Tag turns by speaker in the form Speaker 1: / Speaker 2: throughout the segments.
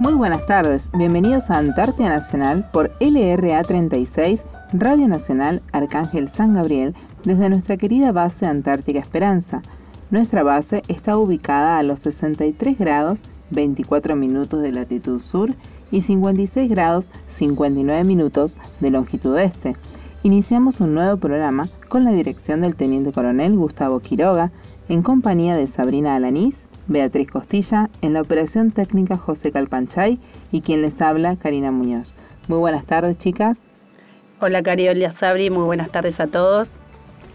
Speaker 1: Muy buenas tardes, bienvenidos a Antártida Nacional por LRA 36, Radio Nacional Arcángel San Gabriel, desde nuestra querida base Antártica Esperanza. Nuestra base está ubicada a los 63 grados 24 minutos de latitud sur y 56 grados 59 minutos de longitud este. Iniciamos un nuevo programa con la dirección del Teniente Coronel Gustavo Quiroga, en compañía de Sabrina Alanís, Beatriz Costilla, en la operación técnica José Calpanchay y quien les habla, Karina Muñoz. Muy buenas tardes, chicas.
Speaker 2: Hola, Cariolia Sabri, muy buenas tardes a todos.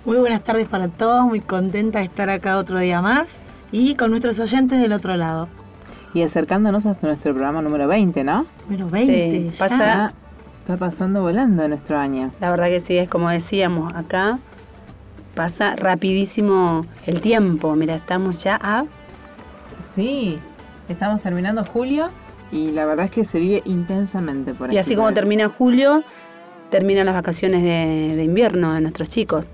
Speaker 3: Muy buenas tardes para todos, muy contenta de estar acá otro día más y con nuestros oyentes del otro lado.
Speaker 1: Y acercándonos hasta nuestro programa número 20, ¿no?
Speaker 3: Número 20.
Speaker 2: Sí, pasa,
Speaker 1: Está pasando volando nuestro año.
Speaker 2: la verdad que sí, es como decíamos acá, pasa rapidísimo el tiempo. Mira, estamos ya a
Speaker 1: Sí, estamos terminando julio y la verdad es que se vive intensamente por
Speaker 2: Y
Speaker 1: aquí,
Speaker 2: así como termina julio, terminan las vacaciones de, de invierno de nuestros chicos.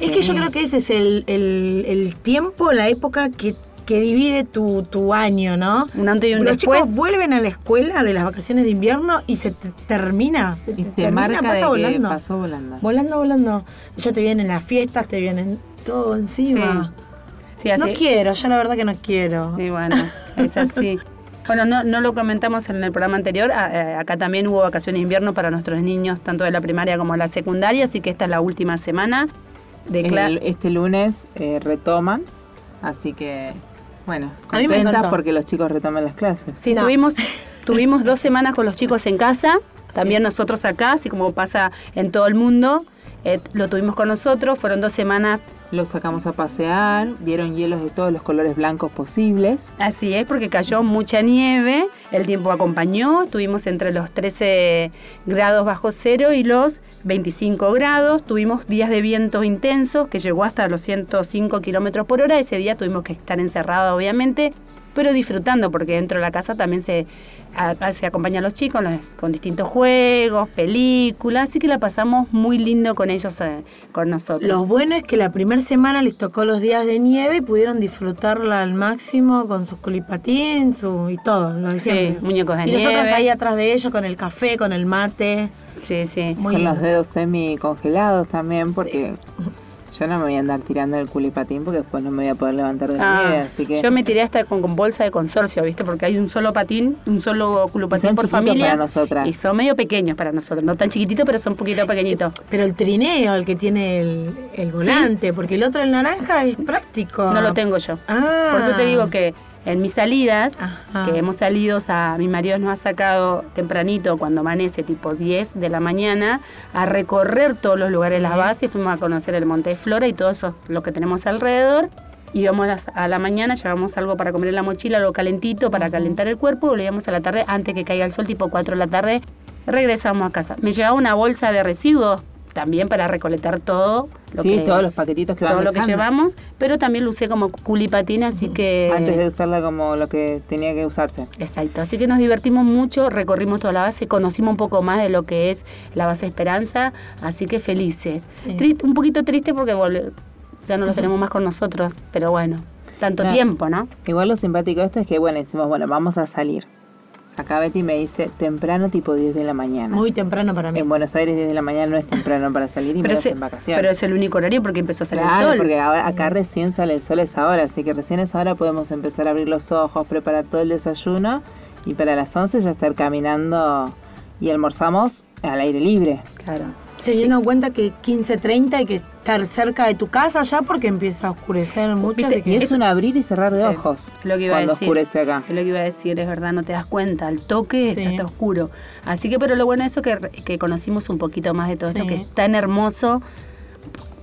Speaker 3: Es que yo creo que ese es el, el- el tiempo, la época que, que divide tu, tu año, ¿no?
Speaker 2: Un antes y un
Speaker 3: Los
Speaker 2: después.
Speaker 3: chicos vuelven a la escuela de las vacaciones de invierno y se te- termina. Se
Speaker 1: Y
Speaker 3: te termina,
Speaker 1: marca
Speaker 3: pasa
Speaker 1: de que
Speaker 3: volando.
Speaker 1: pasó volando.
Speaker 3: Volando, volando. Ya te vienen las fiestas, te vienen todo encima.
Speaker 2: Sí, así.
Speaker 3: No quiero, yo la verdad que no quiero.
Speaker 2: Y bueno, es así. Bueno, no, no lo comentamos en el programa anterior, a- a- acá también hubo vacaciones de invierno para nuestros niños, tanto de la primaria como de la secundaria, así que esta es la última semana de
Speaker 1: El-
Speaker 2: clase.
Speaker 1: este lunes eh, retoman, así que bueno,
Speaker 3: A mí me
Speaker 1: contentas porque los chicos retoman las clases.
Speaker 2: Sí,
Speaker 3: No.
Speaker 2: tuvimos, tuvimos dos semanas con los chicos en casa, también nosotros acá, así como pasa en todo el mundo, eh, lo tuvimos con nosotros, fueron dos semanas,
Speaker 1: Los sacamos a pasear, vieron hielos de todos los colores blancos posibles.
Speaker 2: así es, porque cayó mucha nieve, el tiempo acompañó, estuvimos entre los 13 grados bajo cero y los 25 grados, tuvimos días de vientos intensos que llegó hasta los 105 kilómetros por hora, ese día tuvimos que estar encerrados obviamente, pero disfrutando porque dentro de la casa también se, a- se acompañan los chicos los- con distintos juegos, películas, así que la pasamos muy lindo con ellos, eh, con nosotros.
Speaker 3: Lo bueno es que la primera semana les tocó los días de nieve y pudieron disfrutarla al máximo con sus culipatín su, y todo, lo de
Speaker 2: Sí, muñecos de
Speaker 3: y nosotros
Speaker 2: nieve.
Speaker 3: ahí atrás de ellos con el café, con el mate.
Speaker 2: Sí, sí.
Speaker 3: Muy
Speaker 1: con
Speaker 3: lindo.
Speaker 1: los dedos semi congelados también, porque yo no me voy a andar tirando el culipatín porque después no me voy a poder levantar de la
Speaker 2: Ah,
Speaker 1: nieve, así que
Speaker 2: Yo me tiré hasta con, con bolsa de consorcio, ¿viste? Porque hay un solo patín, un solo
Speaker 1: son
Speaker 2: por familia.
Speaker 1: para nosotras.
Speaker 2: Y son medio pequeños para nosotros, no tan chiquititos, pero son un poquito pequeñitos.
Speaker 3: Pero el trineo, el que tiene el, el volante, porque el otro, el naranja, es práctico.
Speaker 2: No lo tengo yo.
Speaker 3: Ah.
Speaker 2: Por eso te digo que en mis salidas,
Speaker 3: Ajá.
Speaker 2: que hemos salido, a mi marido nos ha sacado tempranito, cuando amanece, tipo 10 de la mañana, a recorrer todos los lugares,
Speaker 3: Sí.
Speaker 2: las bases, fuimos a conocer el Monte de Flora y todo eso, lo que tenemos alrededor. Íbamos a las- a la mañana, llevamos algo para comer en la mochila, algo calentito para calentar el cuerpo, volvíamos a la tarde, antes que caiga el sol, tipo 4 de la tarde, regresamos a casa. Me llevaba una bolsa de residuos también para recolectar todo lo
Speaker 1: sí,
Speaker 2: que,
Speaker 1: todos los paquetitos que
Speaker 2: todo lo que llevamos, pero también lo usé como culipatina, así que...
Speaker 1: Antes de usarla como lo que tenía que usarse.
Speaker 2: Exacto, así que nos divertimos mucho, recorrimos toda la base, conocimos un poco más de lo que es la base Esperanza, así que felices.
Speaker 3: Sí.
Speaker 2: Triste- un poquito triste porque ya no los tenemos más con nosotros, pero bueno, tanto
Speaker 1: No.
Speaker 2: tiempo, ¿no?
Speaker 1: Igual lo simpático de esto es que, bueno, decimos, bueno, vamos a salir. Acá Betty me dice temprano, tipo 10 de la mañana.
Speaker 3: Muy temprano para mí.
Speaker 1: En Buenos Aires 10 de la mañana no es temprano para salir y
Speaker 2: Pero,
Speaker 1: menos
Speaker 2: ese-
Speaker 1: en vacaciones.
Speaker 2: pero es el único horario porque empezó a salir
Speaker 1: Claro,
Speaker 2: el sol.
Speaker 1: porque ahora, acá recién sale el sol es ahora, así que recién es ahora podemos empezar a abrir los ojos, preparar todo el desayuno y para las 11 ya estar caminando y almorzamos al aire libre.
Speaker 2: Claro.
Speaker 3: Teniendo en cuenta que 15.30 hay que estar cerca de tu casa ya porque empieza a oscurecer mucho.
Speaker 2: Viste,
Speaker 1: Y es un abrir y cerrar de
Speaker 2: Sí,
Speaker 1: ojos
Speaker 2: lo que iba a
Speaker 1: cuando
Speaker 2: decir.
Speaker 1: oscurece acá.
Speaker 2: Es lo que iba a decir, es verdad, no te das cuenta, al toque
Speaker 3: Sí.
Speaker 2: ya está oscuro. Así que, pero lo bueno de eso es que, que conocimos un poquito más de todo esto, que es tan hermoso.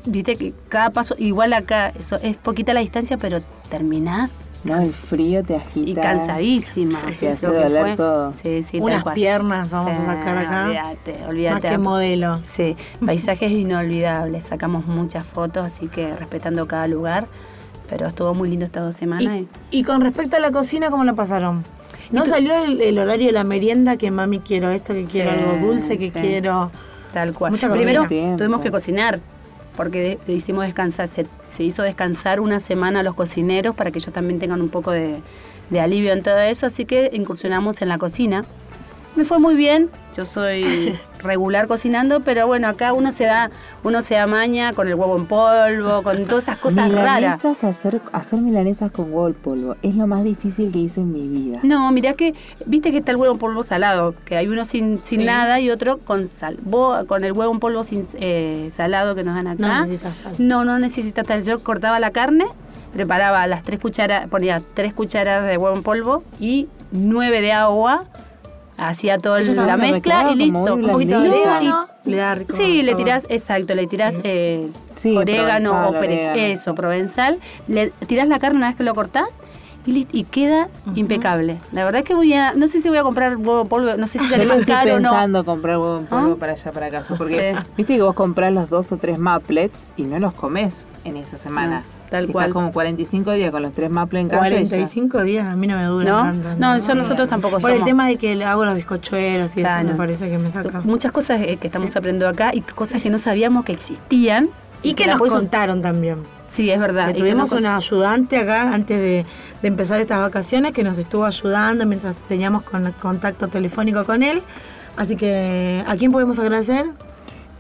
Speaker 2: Viste que cada paso, igual acá, eso es poquita la distancia, pero terminás
Speaker 1: No, el frío te agita.
Speaker 2: y cansadísima.
Speaker 1: Te hace doler
Speaker 2: fue.
Speaker 1: todo.
Speaker 2: Sí, sí,
Speaker 3: unas
Speaker 2: cual.
Speaker 3: piernas vamos
Speaker 2: Sí,
Speaker 3: a sacar acá.
Speaker 2: Olvídate,
Speaker 3: Más
Speaker 2: olvídate.
Speaker 3: que modelo.
Speaker 2: Sí, paisajes inolvidables, sacamos muchas fotos, así que respetando cada lugar, pero estuvo muy lindo estas dos semanas.
Speaker 3: Y, y con respecto a la cocina, ¿cómo la pasaron? ¿No
Speaker 2: ¿Y tú-
Speaker 3: salió el, el horario de la merienda que mami quiero esto, que quiero
Speaker 2: Sí,
Speaker 3: algo dulce, que
Speaker 2: sí.
Speaker 3: quiero...
Speaker 2: Tal cual.
Speaker 3: Mucha
Speaker 2: Primero tuvimos que cocinar, porque de- hicimos descansar, se, se hizo descansar una semana a los cocineros para que ellos también tengan un poco de, de alivio en todo eso, así que incursionamos en la cocina. Me fue muy bien, yo soy regular cocinando, pero bueno, acá uno se da, uno se amaña con el huevo en polvo, con todas esas cosas raras.
Speaker 1: Hacer, hacer milanesas con huevo en polvo es lo más difícil que hice en mi vida.
Speaker 2: No, mira que, viste que está el huevo en polvo salado, que hay uno sin, sin nada y otro con sal. Vos, con el huevo en polvo sin eh, salado que nos dan acá.
Speaker 3: No necesitas sal.
Speaker 2: No, no necesitas sal. Yo cortaba la carne, preparaba las tres cucharadas, ponía tres cucharadas de huevo en polvo y nueve de agua hacía toda la mezcla y listo.
Speaker 3: Un poquito de orégano, le da rico
Speaker 2: Sí, le tirás, exacto, le tirás eh,
Speaker 1: Sí,
Speaker 2: orégano
Speaker 1: provenzal,
Speaker 2: o
Speaker 1: orégano.
Speaker 2: eso, provenzal, le tirás la carne una vez que lo cortás y, listo, y queda impecable. La verdad es que voy a, no sé si voy a comprar huevo en polvo, no sé si sale más caro o no.
Speaker 1: pensando comprar huevo en polvo
Speaker 2: ¿Ah?
Speaker 1: para allá, para casa. Porque
Speaker 2: Sí.
Speaker 1: viste que vos comprás los dos o tres maplets y no los comes en esa semana.
Speaker 2: No, tal
Speaker 1: estás
Speaker 2: cual.
Speaker 1: como 45 días con los tres maplets en casa. y ya-
Speaker 3: 45 días a mí no me dura
Speaker 2: ¿No?
Speaker 3: tanto.
Speaker 2: No, yo nosotros tampoco
Speaker 3: Por el tema de que le hago los bizcochuelos y
Speaker 2: Claro.
Speaker 3: eso me parece que me saca.
Speaker 2: Muchas cosas eh, que estamos
Speaker 3: Sí.
Speaker 2: aprendiendo acá y cosas que no sabíamos que existían.
Speaker 3: Y que nos contaron también.
Speaker 2: Sí, es verdad.
Speaker 3: Que tuvimos
Speaker 2: nos-
Speaker 3: una ayudante acá antes de, de empezar estas vacaciones que nos estuvo ayudando mientras teníamos con, contacto telefónico con él. Así que, ¿a quién podemos agradecer?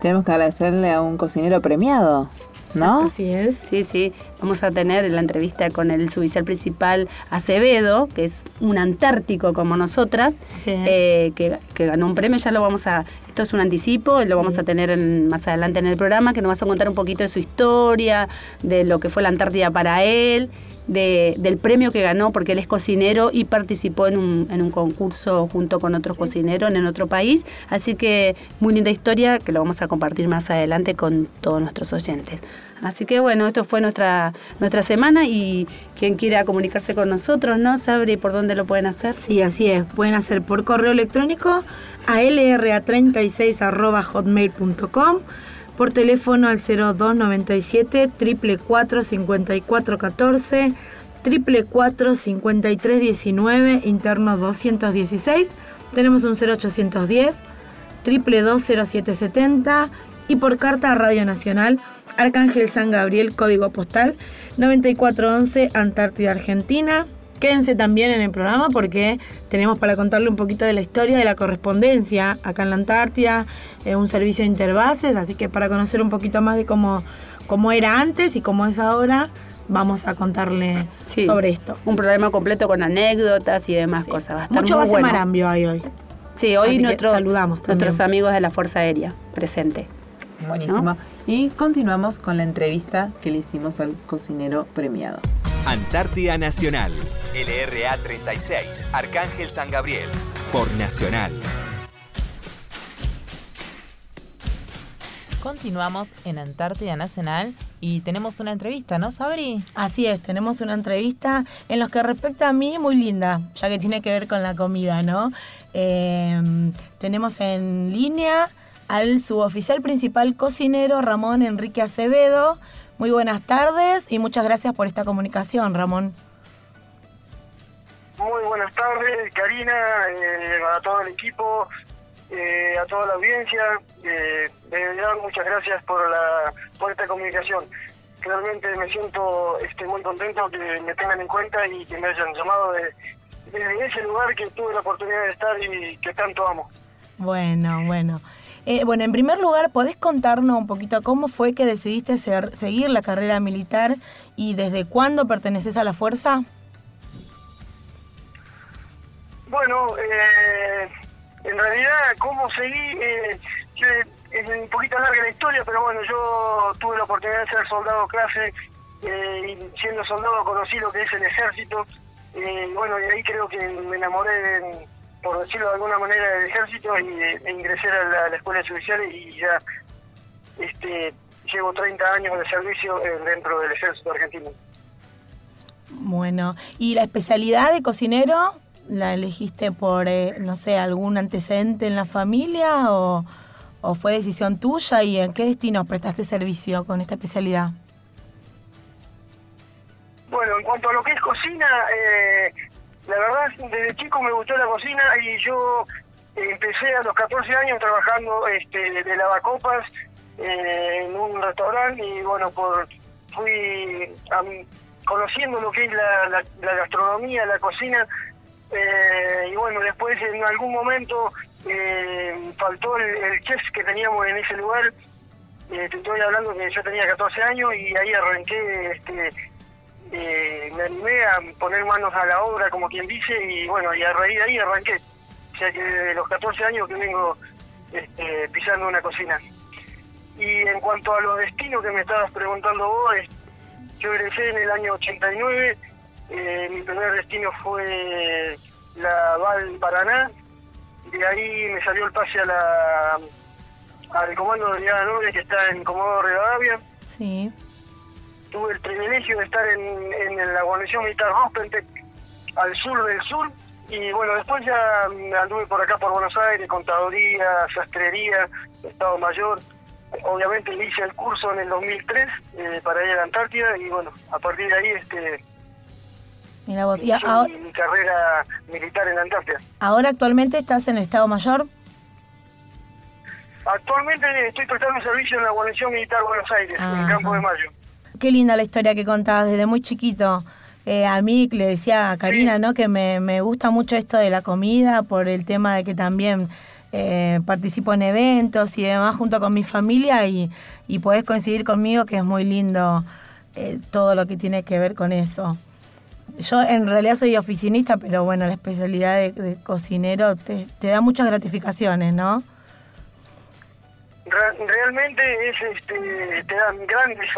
Speaker 1: Tenemos que agradecerle a un cocinero premiado, ¿no?
Speaker 3: Así es.
Speaker 2: Sí, sí, vamos a tener la entrevista con el suboficial principal Acevedo, que es un antártico como nosotras,
Speaker 3: Sí.
Speaker 2: eh, que, que ganó un premio, ya lo vamos a, esto es un anticipo, lo vamos a tener en- más adelante en el programa, que nos vas a contar un poquito de su historia, de lo que fue la Antártida para él, de- del premio que ganó, porque él es cocinero y participó en un, en un concurso junto con otros cocineros en otro país, así que muy linda historia que lo vamos a compartir más adelante con todos nuestros oyentes. Así que bueno, esto fue nuestra, nuestra semana y quien quiera comunicarse con nosotros, ¿no? Sabri, ¿por dónde lo pueden hacer?
Speaker 3: Sí, así es. Pueden hacer por correo electrónico a lra36.hotmail.com, por teléfono al 0297 444 5414 444 5319 interno 216. Tenemos un 0810 2220770 y por carta a Radio Nacional Arcángel San Gabriel, código postal 9411 Antártida, Argentina. Quédense también en el programa porque tenemos para contarle un poquito de la historia de la correspondencia acá en la Antártida, eh, un servicio de interbases, así que para conocer un poquito más de cómo, cómo era antes y cómo es ahora, vamos a contarle
Speaker 2: Sí.
Speaker 3: sobre esto.
Speaker 2: Un programa completo con anécdotas y demás cosas. Va a estar
Speaker 3: Mucho
Speaker 2: muy
Speaker 3: base
Speaker 2: bueno.
Speaker 3: marambio hay hoy.
Speaker 2: Sí, hoy nuestros,
Speaker 3: saludamos
Speaker 2: nuestros amigos de la Fuerza Aérea presente.
Speaker 1: Buenísimo. Y continuamos con la entrevista que le hicimos al cocinero premiado.
Speaker 4: Antártida Nacional, LRA 36, Arcángel San Gabriel, por Nacional.
Speaker 1: Continuamos en Antártida Nacional y tenemos una entrevista, ¿no, Sabri?
Speaker 3: Así es, tenemos una entrevista en lo que respecta a mí muy linda, ya que tiene que ver con la comida, ¿no? Eh, tenemos en línea al suboficial principal cocinero Ramón Enrique Acevedo. Muy buenas tardes y muchas gracias por esta comunicación, Ramón.
Speaker 5: Muy buenas tardes, Karina, eh, a todo el equipo, eh, a toda la audiencia. Eh, de verdad, muchas gracias por, la, por esta comunicación. Realmente me siento este, muy contento que me tengan en cuenta y que me hayan llamado de, desde ese lugar que tuve la oportunidad de estar y que tanto amo.
Speaker 3: Bueno, bueno. Eh, bueno, en primer lugar, ¿podés contarnos un poquito cómo fue que decidiste ser- seguir la carrera militar y desde cuándo perteneces a la fuerza?
Speaker 5: Bueno, eh, en realidad, ¿cómo seguí? Eh, es un poquito larga la historia, pero bueno, yo tuve la oportunidad de ser soldado clase eh, y siendo soldado conocí lo que es el ejército. Eh, bueno, y ahí creo que me enamoré, de- por decirlo de alguna manera, del ejército y eh, e ingresé a la, a la escuela y ya este, llevo 30 años de servicio eh, dentro del ejército argentino.
Speaker 3: Bueno, ¿y la especialidad de cocinero la elegiste por, eh, no sé, algún antecedente en la familia o, o fue decisión tuya y en qué destino prestaste servicio con esta especialidad?
Speaker 5: Bueno, en cuanto a lo que es cocina, eh, la verdad, desde chico me gustó la cocina y yo eh, empecé a los 14 años trabajando este, de lavacopas eh, en un restaurante y bueno, por fui a, conociendo lo que es la, gastronomía, la cocina. Eh, y bueno, después en algún momento eh, faltó el, chef que teníamos en ese lugar. te estoy hablando que yo tenía 14 años y ahí arranqué, este, me animé a poner manos a la obra, como quien dice, y bueno, y a raíz de ahí arranqué. O sea que desde los 14 años que vengo este, pisando una cocina. Y en cuanto a los destinos que me estabas preguntando vos, yo egresé en el año 89, eh, mi primer destino fue la Val Paraná, de ahí me salió el pase a la al comando de Unidad Noble que está en Comodoro Rivadavia.
Speaker 3: Sí.
Speaker 5: Tuve el privilegio de estar en, en la guarnición militar Hospentec, al sur del sur, y bueno, después ya anduve por acá por Buenos Aires, contaduría, sastrería, Estado Mayor, obviamente hice el curso en el 2003 eh, para ir a la Antártida y bueno, a partir de ahí este
Speaker 3: Mira vos,
Speaker 5: y ahora, mi carrera militar en la Antártida.
Speaker 3: ¿Ahora actualmente estás en el Estado Mayor?
Speaker 5: Actualmente estoy prestando servicio en la Guarnición Militar Buenos Aires, en el Campo de Mayo.
Speaker 3: Qué linda la historia que contabas desde muy chiquito. Eh, a mí le decía a Karina, ¿no? Que me, me gusta mucho esto de la comida por el tema de que también eh, participo en eventos y demás junto con mi familia y, y podés coincidir conmigo que es muy lindo eh, todo lo que tiene que ver con eso. Yo en realidad soy oficinista, pero bueno, la especialidad de, cocinero te, da muchas gratificaciones, ¿no?
Speaker 5: Realmente es este, te dan grandes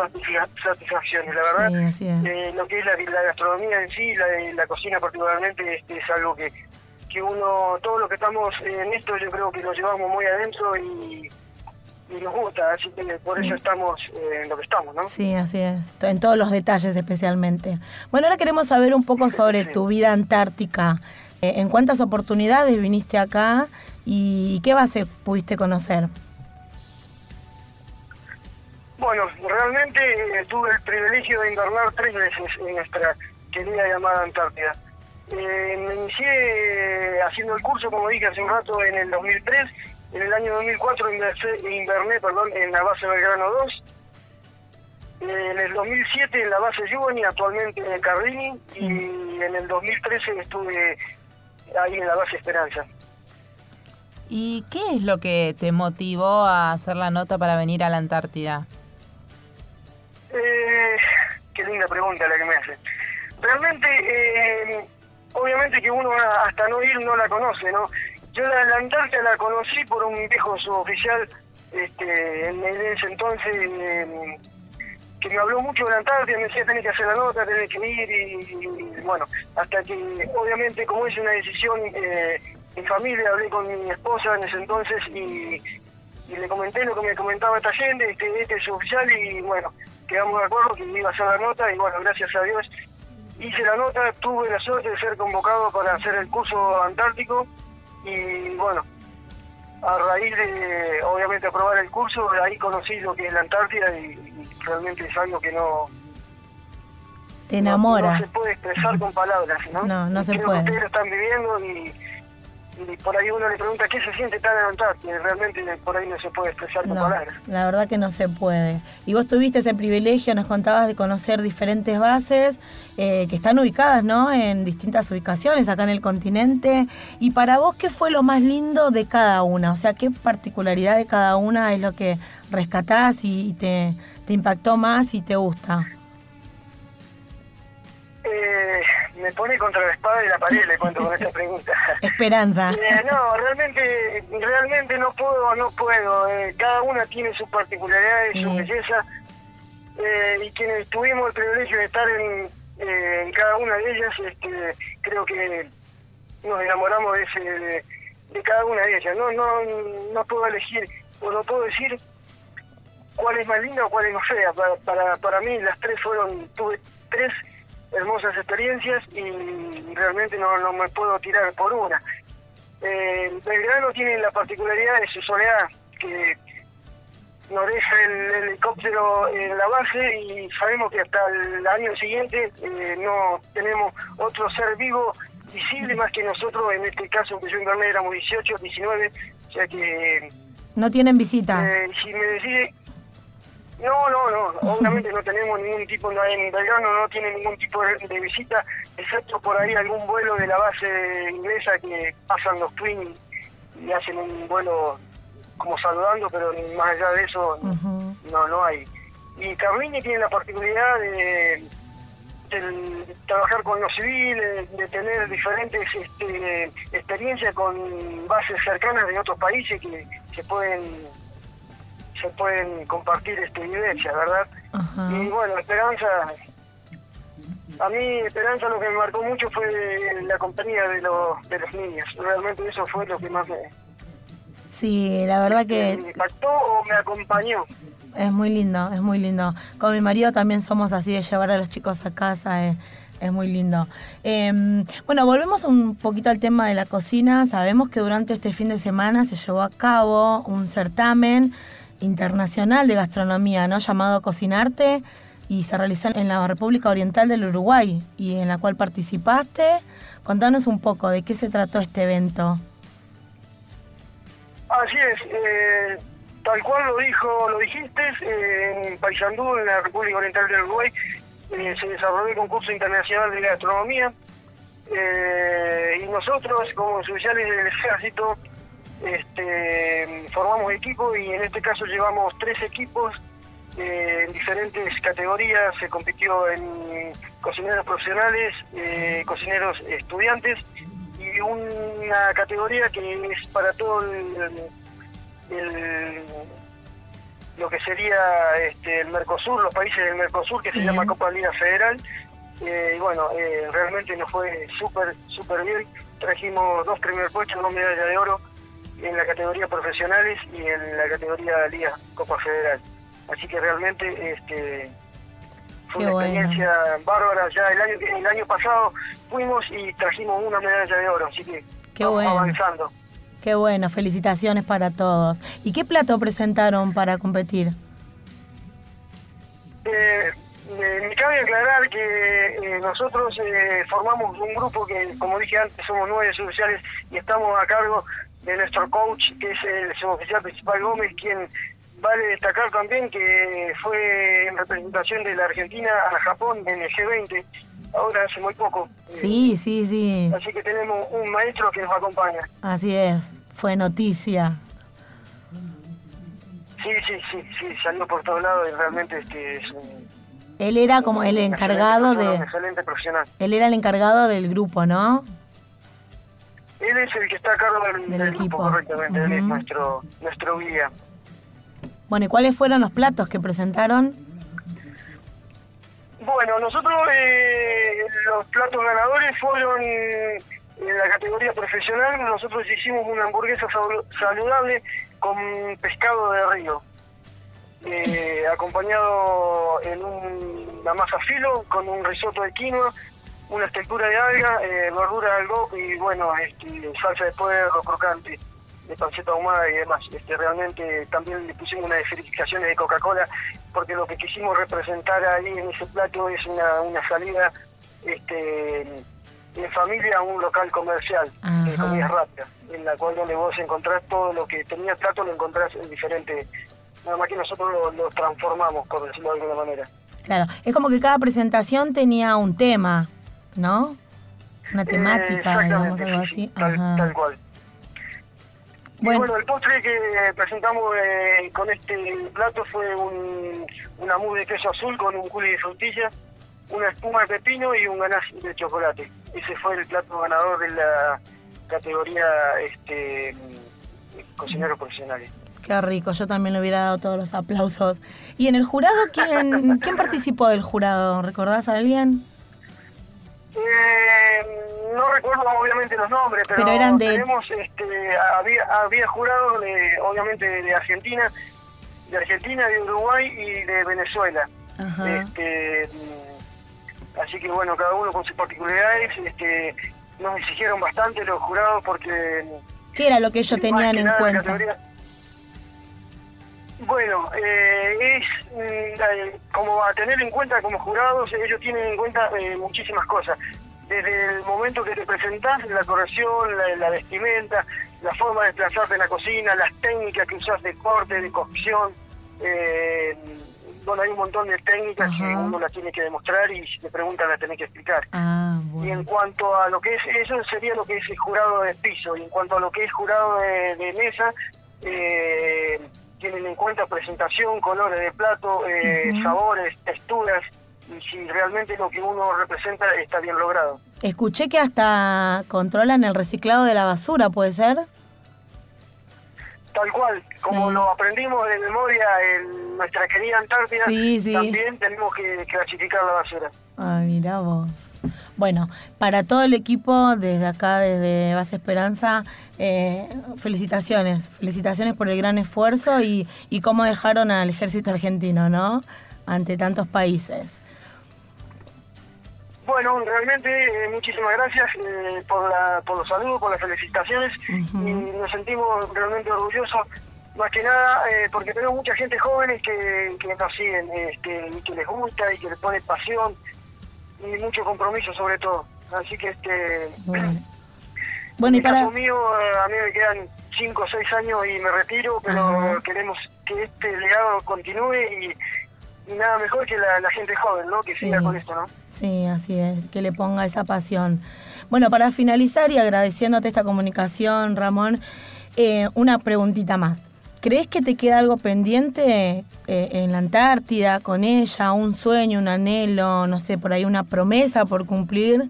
Speaker 5: satisfacciones, la verdad.
Speaker 3: Sí, eh,
Speaker 5: lo que es la, gastronomía en sí, la, la cocina particularmente, este, es algo que, que uno, todos los que estamos en esto, yo creo que lo llevamos muy adentro y, nos gusta, así que por eso estamos eh, en lo que estamos, ¿no?
Speaker 3: Sí, así es, en todos los detalles especialmente. Bueno, ahora queremos saber un poco sobre tu vida antártica. Eh, ¿En cuántas oportunidades viniste acá y qué base pudiste conocer?
Speaker 5: Bueno, realmente eh, tuve el privilegio de invernar tres veces en nuestra querida llamada Antártida. Eh, me inicié haciendo el curso, como dije hace un rato, en el 2003. En el año 2004 inverné perdón, en la base Belgrano 2. En el 2007 en la base Yubani, actualmente en el Cardini. Y en el 2013 estuve ahí en la base Esperanza.
Speaker 1: ¿Y qué es lo que te motivó a hacer la nota para venir a la Antártida?
Speaker 5: Eh, qué linda pregunta la que me hace. Realmente eh, obviamente que uno hasta no ir no la conoce, ¿no? Yo la, Antártida la conocí por un viejo suboficial este, en ese entonces em, que me habló mucho de la Antártida, me decía tenés que hacer la nota, tenés que ir y, bueno, hasta que obviamente como es una decisión eh, en familia, hablé con mi esposa en ese entonces y, le comenté lo que me comentaba esta gente, este, este suboficial y bueno, quedamos de acuerdo que iba a hacer la nota y bueno, gracias a Dios hice la nota, tuve la suerte de ser convocado para hacer el curso antártico y bueno, a raíz de obviamente aprobar el curso, ahí conocí lo que es la Antártida y, realmente es algo que no...
Speaker 3: Te enamora.
Speaker 5: No, se puede expresar con palabras, ¿no?
Speaker 3: No, no se
Speaker 5: puede.
Speaker 3: Que
Speaker 5: ustedes lo están viviendo y y por ahí uno le pregunta qué se siente tan y realmente por ahí no se puede expresar con palabras.
Speaker 3: La verdad que no se puede. Y vos tuviste ese privilegio, nos contabas de conocer diferentes bases eh, que están ubicadas ¿no? en distintas ubicaciones acá en el continente. Y para vos, ¿qué fue lo más lindo de cada una? O sea, ¿qué particularidad de cada una es lo que rescatás y te, te impactó más y te gusta?
Speaker 5: Eh, me pone contra la espada y la pared, le cuento con esta pregunta.
Speaker 3: Esperanza.
Speaker 5: Eh, no, realmente, realmente no puedo, no puedo. Eh, cada una tiene sus particularidades, su belleza, eh, y quienes tuvimos el privilegio de estar en, en cada una de ellas, este, creo que nos enamoramos de, ese, de, cada una de ellas. No, no, no puedo elegir, o no puedo decir cuál es más linda o cuál es más fea. Para, para, para mí las tres fueron, tuve tres hermosas experiencias y realmente no, no me puedo tirar por una. Eh, Belgrano tiene la particularidad de su soledad, que nos deja el, helicóptero en la base y sabemos que hasta el año siguiente eh, no tenemos otro ser vivo visible más que nosotros, en este caso que yo en éramos 18, 19, o sea que...
Speaker 3: No tienen visita.
Speaker 5: Eh, si me decide, No, no, no, obviamente no tenemos ningún tipo, no, en Belgrano no tiene ningún tipo de, de visita, excepto por ahí algún vuelo de la base inglesa que pasan los Twins y hacen un vuelo como saludando, pero más allá de eso no, no hay. Y Carlini tiene la particularidad de, de trabajar con los civiles, de tener diferentes este, experiencias con bases cercanas de otros países que se pueden se pueden compartir este, vivencias, ¿verdad?
Speaker 3: Ajá.
Speaker 5: Y bueno, Esperanza, a mí Esperanza lo que me marcó mucho fue la compañía de los, de los niños. Realmente eso fue lo que más me,
Speaker 3: Sí, la verdad
Speaker 5: me
Speaker 3: que
Speaker 5: impactó o me acompañó.
Speaker 3: es muy lindo, es muy lindo. Con mi marido también somos así de llevar a los chicos a casa, eh, es muy lindo. Eh, bueno, volvemos un poquito al tema de la cocina. Sabemos que durante este fin de semana se llevó a cabo un certamen internacional de gastronomía, ¿no? Llamado Cocinarte y se realizó en la República Oriental del Uruguay y en la cual participaste. Contanos un poco de qué se trató este evento.
Speaker 5: Así es, eh, tal cual lo dijo, lo dijiste, eh, en Paysandú, en la República Oriental del Uruguay, eh, se desarrolló el concurso internacional de gastronomía y nosotros, como oficiales del ejército, este, formamos equipo y en este caso llevamos tres equipos eh, en diferentes categorías. Se compitió en cocineros profesionales, eh, cocineros estudiantes y una categoría que es para todo el, el- lo que sería este, el Mercosur, los países del Mercosur, que
Speaker 3: Sí.
Speaker 5: se llama Copa Liga Federal. Eh, y bueno, eh, realmente nos fue súper, súper bien. Trajimos dos primeros puestos, dos medallas de oro en la categoría profesionales y en la categoría Liga Copa Federal. Así que realmente este, fue
Speaker 3: Qué
Speaker 5: una
Speaker 3: bueno.
Speaker 5: experiencia bárbara. Ya el año, el año pasado fuimos y trajimos una medalla de oro, así que
Speaker 3: Qué
Speaker 5: vamos
Speaker 3: bueno.
Speaker 5: avanzando.
Speaker 3: Qué bueno, felicitaciones para todos. ¿Y qué plato presentaron para competir?
Speaker 5: Eh, eh, me cabe aclarar que eh, nosotros eh, formamos un grupo que, como dije antes, somos nueve oficiales y estamos a cargo de nuestro coach, que es el suboficial principal Gómez, quien vale destacar también que fue en representación de la Argentina a Japón en el G20, ahora hace muy poco.
Speaker 3: Sí, sí, sí.
Speaker 5: Así que tenemos un maestro que nos acompaña.
Speaker 3: Así es. Fue noticia.
Speaker 5: Sí, sí, sí, sí, salió por todos lados y realmente este es un,
Speaker 3: Él era como el
Speaker 5: un
Speaker 3: encargado
Speaker 5: excelente
Speaker 3: de...
Speaker 5: un excelente profesional.
Speaker 3: Él era el encargado del grupo, ¿no?
Speaker 5: Él es el que está a cargo del,
Speaker 3: Del
Speaker 5: del
Speaker 3: equipo.
Speaker 5: correctamente. Él es nuestro, nuestro guía.
Speaker 3: Bueno, ¿y cuáles fueron los platos que presentaron?
Speaker 5: Bueno, nosotros eh, los platos ganadores fueron en la categoría profesional. Nosotros hicimos una hamburguesa salu- saludable con pescado de río, eh, acompañado en un- una masa filo con un risotto de quinoa, una textura de alga, eh, verdura al go y bueno, este, salsa de puerro crocante, de panceta ahumada y demás. Este, realmente también le pusimos unas verificaciones de Coca-Cola porque lo que quisimos representar ahí en ese plato es una, una salida este, en familia a un local comercial de comidas rápidas, en la cual donde vos encontrás todo lo que tenía el plato, lo encontrás en diferente... Nada más que nosotros lo, lo transformamos, por decirlo de alguna manera.
Speaker 3: Claro, es como que cada presentación tenía un tema, ¿no? Una
Speaker 5: Eh,
Speaker 3: temática, digamos,
Speaker 5: exactamente,
Speaker 3: algo
Speaker 5: sí,
Speaker 3: así.
Speaker 5: Tal,
Speaker 3: Ajá.
Speaker 5: tal cual. Y
Speaker 3: Bueno.
Speaker 5: bueno, el postre que presentamos eh, con este plato fue un, una mousse de queso azul con un culi de frutilla, una espuma de pepino y un ganache de chocolate. Ese fue el plato ganador de la categoría este, cocineros profesionales.
Speaker 3: Qué rico, yo también le hubiera dado todos los aplausos. ¿Y en el jurado quién, quién participó del jurado? ¿Recordás a alguien?
Speaker 5: Eh, no recuerdo obviamente los nombres, pero,
Speaker 3: Pero eran de-
Speaker 5: tenemos, este, había, había jurados de, obviamente de Argentina, de Argentina, de Uruguay y de Venezuela.
Speaker 3: Ajá.
Speaker 5: Este, así que bueno, cada uno con sus particularidades. Este, nos exigieron bastante los jurados porque
Speaker 3: ¿Qué era lo que ellos tenían
Speaker 5: que
Speaker 3: en cuenta?
Speaker 5: Bueno, eh, es eh, como a tener en cuenta como jurados, ellos tienen en cuenta eh, muchísimas cosas. Desde el momento que te presentás, la corrección, la, la vestimenta, la forma de desplazarte en la cocina, las técnicas que usas de corte, de cocción, eh, bueno, hay un montón de técnicas que uno las tiene que demostrar y si te preguntan las tenés que explicar.
Speaker 3: Ah,
Speaker 5: y en cuanto a lo que es, eso sería lo que es el jurado de piso, y en cuanto a lo que es jurado de, mesa, eh, tienen en cuenta presentación, colores de plato, eh, sabores, texturas, y si realmente lo que uno representa está bien logrado.
Speaker 3: Escuché que hasta controlan el reciclado de la basura, ¿puede ser?
Speaker 5: Tal cual, como lo aprendimos de memoria en nuestra querida Antártida, también tenemos que clasificar la basura.
Speaker 3: Ah, mira vos. Bueno, para todo el equipo desde acá, desde Base Esperanza, eh, felicitaciones, felicitaciones por el gran esfuerzo y, y cómo dejaron al ejército argentino, ¿no? Ante tantos países.
Speaker 5: Bueno, realmente eh, muchísimas gracias eh, por, la, por los saludos, por las felicitaciones y nos sentimos realmente orgullosos, más que nada eh, porque tenemos mucha gente joven que, que nos siguen este, y que les gusta y que les pone pasión y mucho compromiso sobre todo. Así que este...
Speaker 3: Bueno, y para...
Speaker 5: caso mío, a mí me quedan 5 o 6 años y me retiro, pero queremos que este legado continúe y y nada mejor que la, gente joven, ¿no? Que siga con esto, ¿no?
Speaker 3: Sí, así es, que le ponga esa pasión. Bueno, para finalizar y agradeciéndote esta comunicación, Ramón, eh, una preguntita más. ¿Crees que te queda algo pendiente eh, en la Antártida con ella? ¿Un sueño, un anhelo, no sé, por ahí una promesa por cumplir?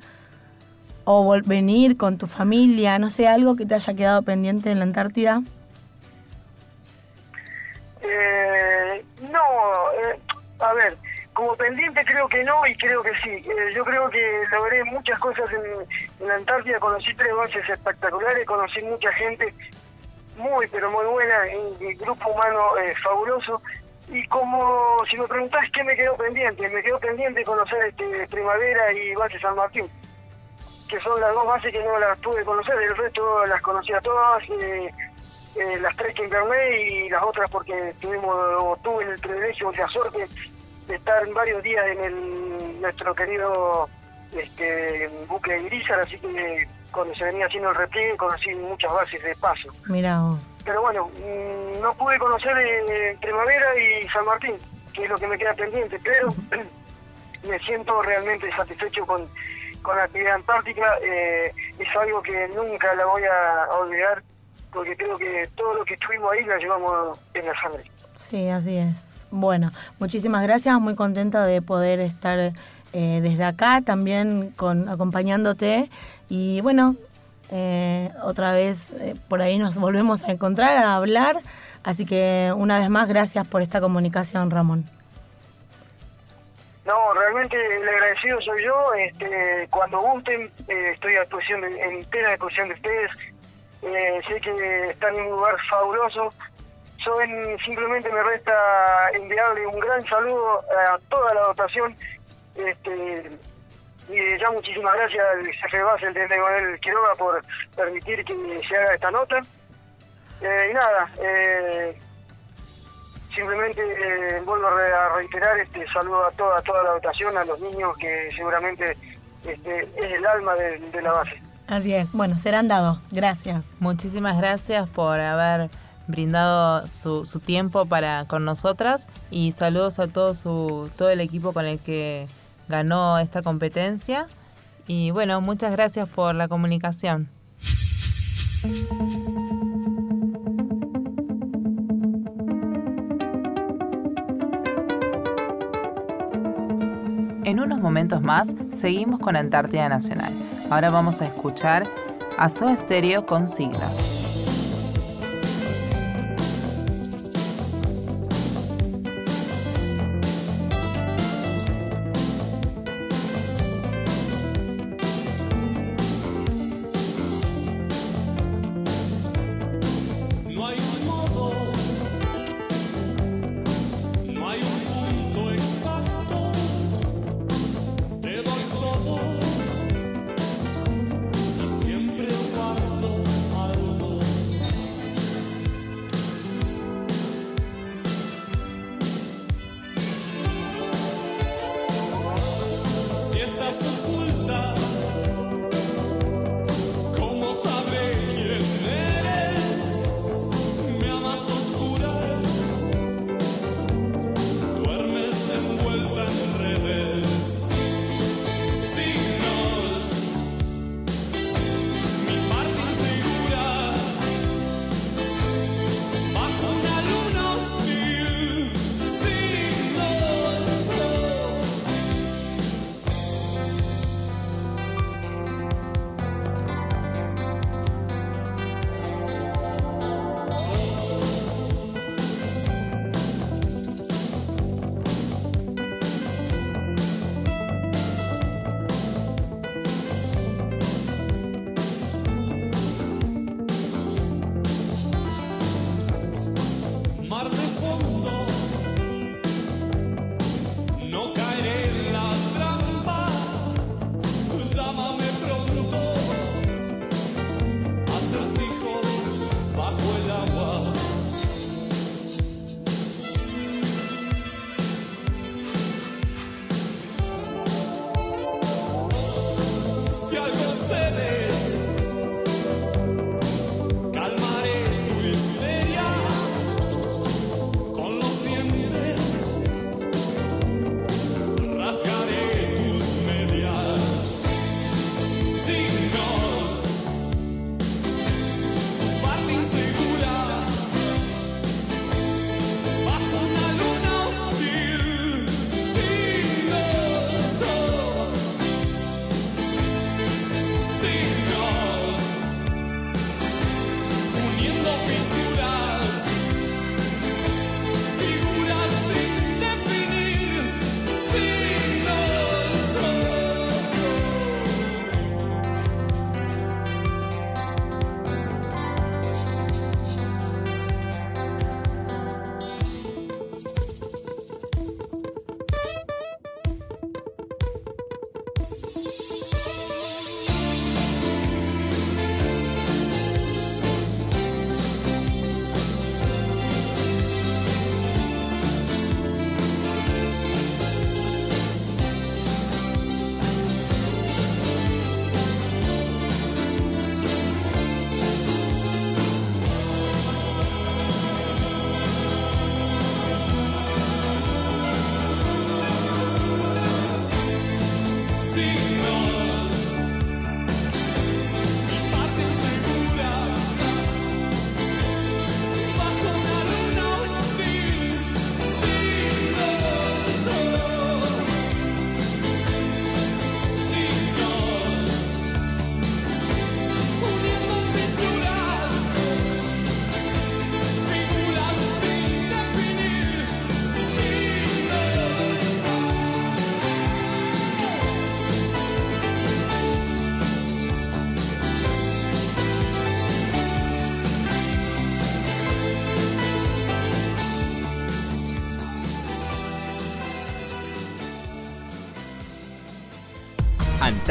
Speaker 3: ¿O venir con tu familia? No sé, algo que te haya quedado pendiente en la Antártida?
Speaker 5: Eh, no, eh, a ver, como pendiente creo que no y creo que sí. Eh, yo creo que logré muchas cosas en, la Antártida, conocí tres bases espectaculares, conocí mucha gente muy pero muy buena, un grupo humano eh, fabuloso. Y como si me preguntás qué me quedó pendiente, me quedó pendiente conocer este Primavera y Base San Martín, que son las dos bases que no las pude conocer, el resto las conocía todas. Eh, eh, las tres que encarné y las otras porque tuvimos tuve el privilegio y la suerte de estar varios días en el, nuestro querido este, buque de Irizar, así que cuando se venía haciendo el repliegue conocí muchas bases de paso.
Speaker 3: Mira
Speaker 5: Pero bueno, mm, no pude conocer eh, Primavera y San Martín, que es lo que me queda pendiente, pero me siento realmente satisfecho con, con la actividad antártica. Eh, es algo que nunca la voy a olvidar porque creo que todo lo que estuvimos ahí lo llevamos en la sangre.
Speaker 3: Sí, así es. Bueno, muchísimas gracias, muy contenta de poder estar eh, desde acá también con acompañándote y bueno, eh, otra vez eh, por ahí nos volvemos a encontrar, a hablar, así que una vez más gracias por esta comunicación, Ramón.
Speaker 5: No, realmente el agradecido soy yo. Este, cuando gusten, estoy a disposición, en entera disposición de ustedes eh, sé que están en un lugar fabuloso. Soy, simplemente me resta enviarle un gran saludo a toda la dotación. Este, y ya muchísimas gracias al jefe de base, el teniente Manuel Quiroga, por permitir que se haga esta nota. Eh, y nada, eh, simplemente eh, vuelvo a reiterar este saludo a toda, toda la dotación, a los niños que seguramente este, es el alma de la base.
Speaker 3: Así es. Bueno, serán dados. Gracias.
Speaker 6: Muchísimas gracias por haber brindado su, su tiempo para con nosotras y saludos a todo su todo el equipo con el que ganó esta competencia y bueno, muchas gracias por la comunicación. En unos momentos más seguimos con Antártida Nacional. Ahora vamos a escuchar a Soda Stereo con signos.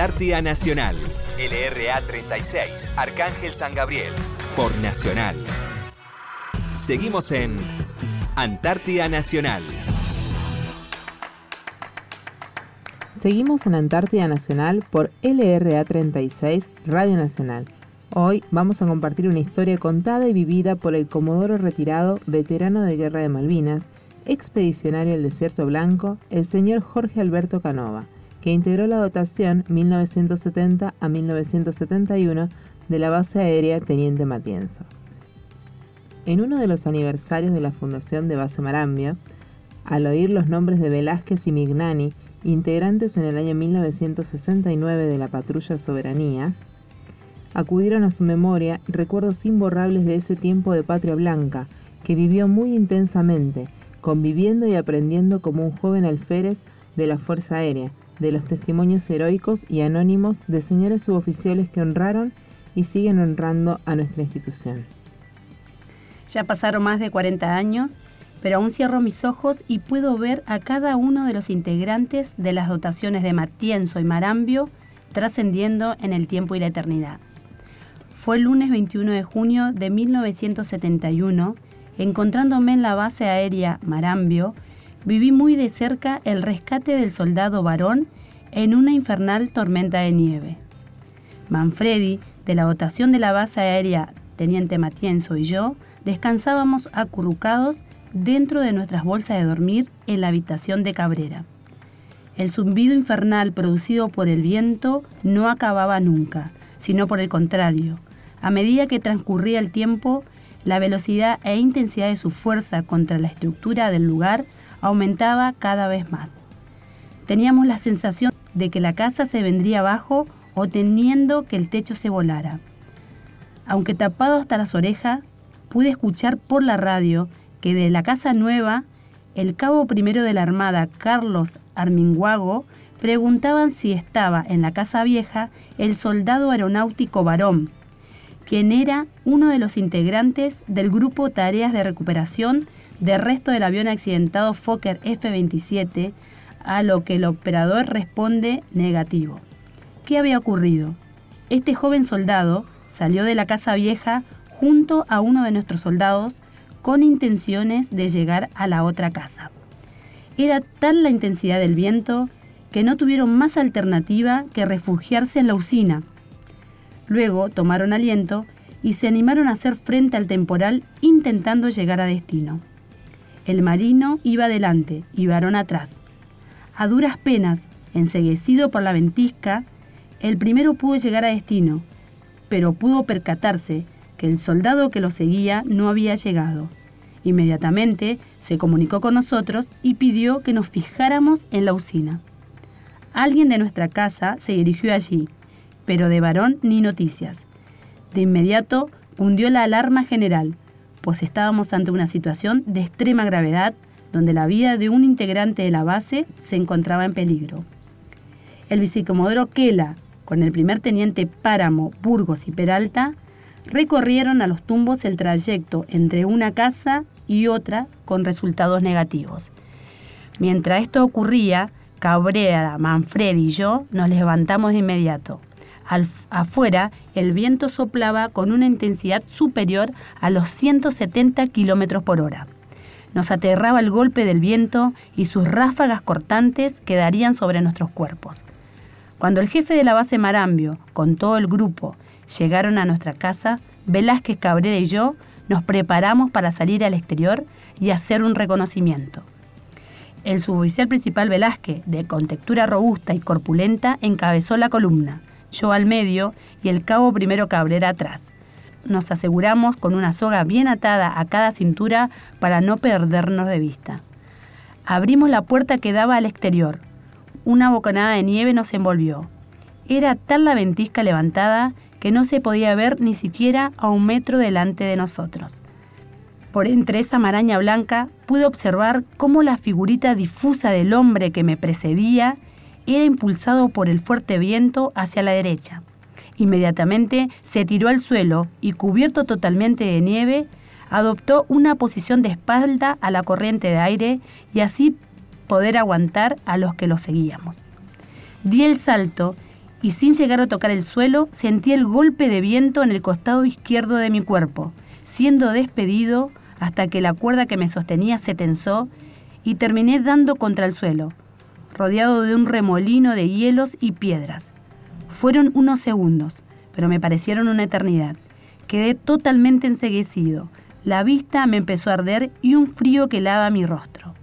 Speaker 4: Antártida Nacional, LRA 36, Arcángel San Gabriel, por Nacional. Seguimos en Antártida Nacional.
Speaker 1: Seguimos en Antártida Nacional por LRA 36, Radio Nacional. Hoy vamos a compartir una historia contada y vivida por el comodoro retirado, veterano de Guerra de Malvinas, expedicionario del Desierto Blanco, el señor Jorge Alberto Canova, que integró la dotación 1970 a 1971 de la base aérea Teniente Matienzo. En uno de los aniversarios de la fundación de Base Marambia, al oír los nombres de Velázquez y Mignani, integrantes en el año 1969 de la Patrulla Soberanía, acudieron a su memoria recuerdos imborrables de ese tiempo de patria blanca, que vivió muy intensamente, conviviendo y aprendiendo como un joven alférez de la Fuerza Aérea, de los testimonios heroicos y anónimos de señores suboficiales que honraron y siguen honrando a nuestra institución.
Speaker 2: Ya pasaron más de 40 años pero aún cierro mis ojos y puedo ver a cada uno de los integrantes de las dotaciones de Matienzo y Marambio trascendiendo en el tiempo y la eternidad. Fue el lunes 21 de junio de 1971, encontrándome en la base aérea Marambio, viví muy de cerca el rescate del soldado varón en una infernal tormenta de nieve. Manfredi, de la dotación de la base aérea Teniente Matienzo y yo, descansábamos acurrucados dentro de nuestras bolsas de dormir en la habitación de Cabrera. El zumbido infernal producido por el viento no acababa nunca, sino por el contrario. A medida que transcurría el tiempo, la velocidad e intensidad de su fuerza contra la estructura del lugar aumentaba cada vez más. Teníamos la sensación de que la casa se vendría abajo o teniendo que el techo se volara. Aunque tapado hasta las orejas, pude escuchar por la radio que de la Casa Nueva, el cabo primero de la Armada, Carlos Arminguago, preguntaban si estaba en la Casa Vieja el soldado aeronáutico varón, quien era uno de los integrantes del grupo Tareas de Recuperación del resto del avión accidentado Fokker F-27, a lo que el operador responde negativo. ¿Qué había ocurrido? Este joven soldado salió de la Casa Vieja junto a uno de nuestros soldados con intenciones de llegar a la otra casa. Era tal la intensidad del viento que no tuvieron más alternativa que refugiarse en la usina. Luego tomaron aliento y se animaron a hacer frente al temporal intentando llegar a destino. El marino iba adelante y varón atrás. A duras penas, enseguecido por la ventisca, el primero pudo llegar a destino, pero pudo percatarse el soldado que lo seguía no había llegado. Inmediatamente se comunicó con nosotros y pidió que nos fijáramos en la usina. Alguien de nuestra casa se dirigió allí, pero de varón ni noticias. De inmediato hundió la alarma general, pues estábamos ante una situación de extrema gravedad donde la vida de un integrante de la base se encontraba en peligro. El vicecomodoro Kela, con el primer teniente Páramo, Burgos y Peralta, recorrieron a los tumbos el trayecto entre una casa y otra con resultados negativos. Mientras esto ocurría, Cabrera, Manfredi y yo nos levantamos de inmediato. afuera, el viento soplaba con una intensidad superior a los 170 kilómetros por hora. Nos aterraba el golpe del viento y sus ráfagas cortantes quedarían sobre nuestros cuerpos. Cuando el jefe de la base Marambio, con todo el grupo, llegaron a nuestra casa, Velázquez Cabrera y yo nos preparamos para salir al exterior y hacer un reconocimiento. El suboficial principal Velázquez, de contextura robusta y corpulenta, encabezó la columna, yo al medio y el cabo primero Cabrera atrás. Nos aseguramos con una soga bien atada a cada cintura para no perdernos de vista. Abrimos la puerta que daba al exterior. Una bocanada de nieve nos envolvió. Era tal la ventisca levantada que no se podía ver ni siquiera a un metro delante de nosotros. Por entre esa maraña blanca pude observar cómo la figurita difusa del hombre que me precedía era impulsado por el fuerte viento hacia la derecha. Inmediatamente se tiró al suelo y, cubierto totalmente de nieve, adoptó una posición de espalda a la corriente de aire y así poder aguantar a los que lo seguíamos. Di el salto y sin llegar a tocar el suelo sentí el golpe de viento en el costado izquierdo de mi cuerpo, siendo despedido hasta que la cuerda que me sostenía se tensó y terminé dando contra el suelo, rodeado de un remolino de hielos y piedras. Fueron unos segundos, pero me parecieron una eternidad. Quedé totalmente enseguecido. La vista me empezó a arder y un frío que helaba mi rostro.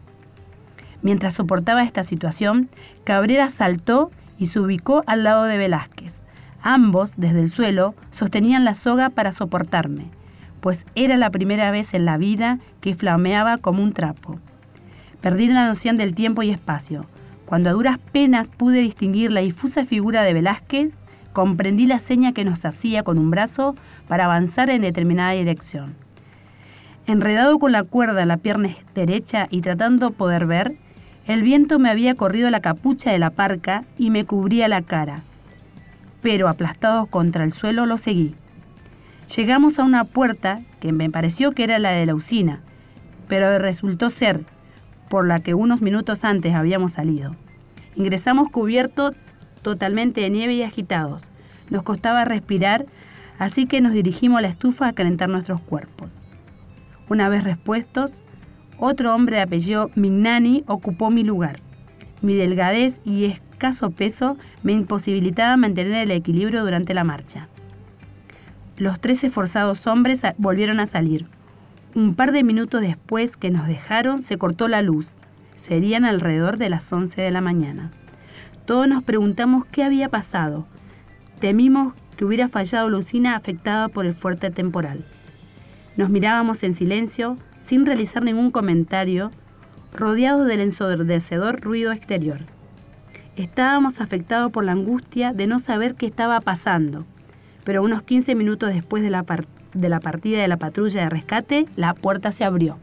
Speaker 2: Mientras soportaba esta situación, Cabrera saltó y se ubicó al lado de Velázquez. Ambos, desde el suelo, sostenían la soga para soportarme, pues era la primera vez en la vida que flameaba como un trapo. Perdí la noción del tiempo y espacio. Cuando a duras penas pude distinguir la difusa figura de Velázquez, comprendí la seña que nos hacía con un brazo para avanzar en determinada dirección. Enredado con la cuerda en la pierna derecha y tratando poder ver, el viento me había corrido la capucha de la parca y me cubría la cara. Pero aplastado contra el suelo lo seguí. Llegamos a una puerta que me pareció que era la de la usina, pero resultó ser por la que unos minutos antes habíamos salido. Ingresamos cubierto totalmente de nieve y agitados. Nos costaba respirar, así que nos dirigimos a la estufa a calentar nuestros cuerpos. Una vez respuestos, otro hombre de apellido Mignani ocupó mi lugar. Mi delgadez y escaso peso me imposibilitaban mantener el equilibrio durante la marcha. Los tres esforzados hombres volvieron a salir. Un par de minutos después que nos dejaron se cortó la luz. Serían alrededor de las 11 de la mañana. Todos nos preguntamos qué había pasado. Temimos que hubiera fallado la usina afectada por el fuerte temporal. Nos mirábamos en silencio, sin realizar ningún comentario, rodeados del ensordecedor ruido exterior. Estábamos afectados por la angustia de no saber qué estaba pasando, pero unos 15 minutos después de la, de la partida de la patrulla de rescate, la puerta se abrió.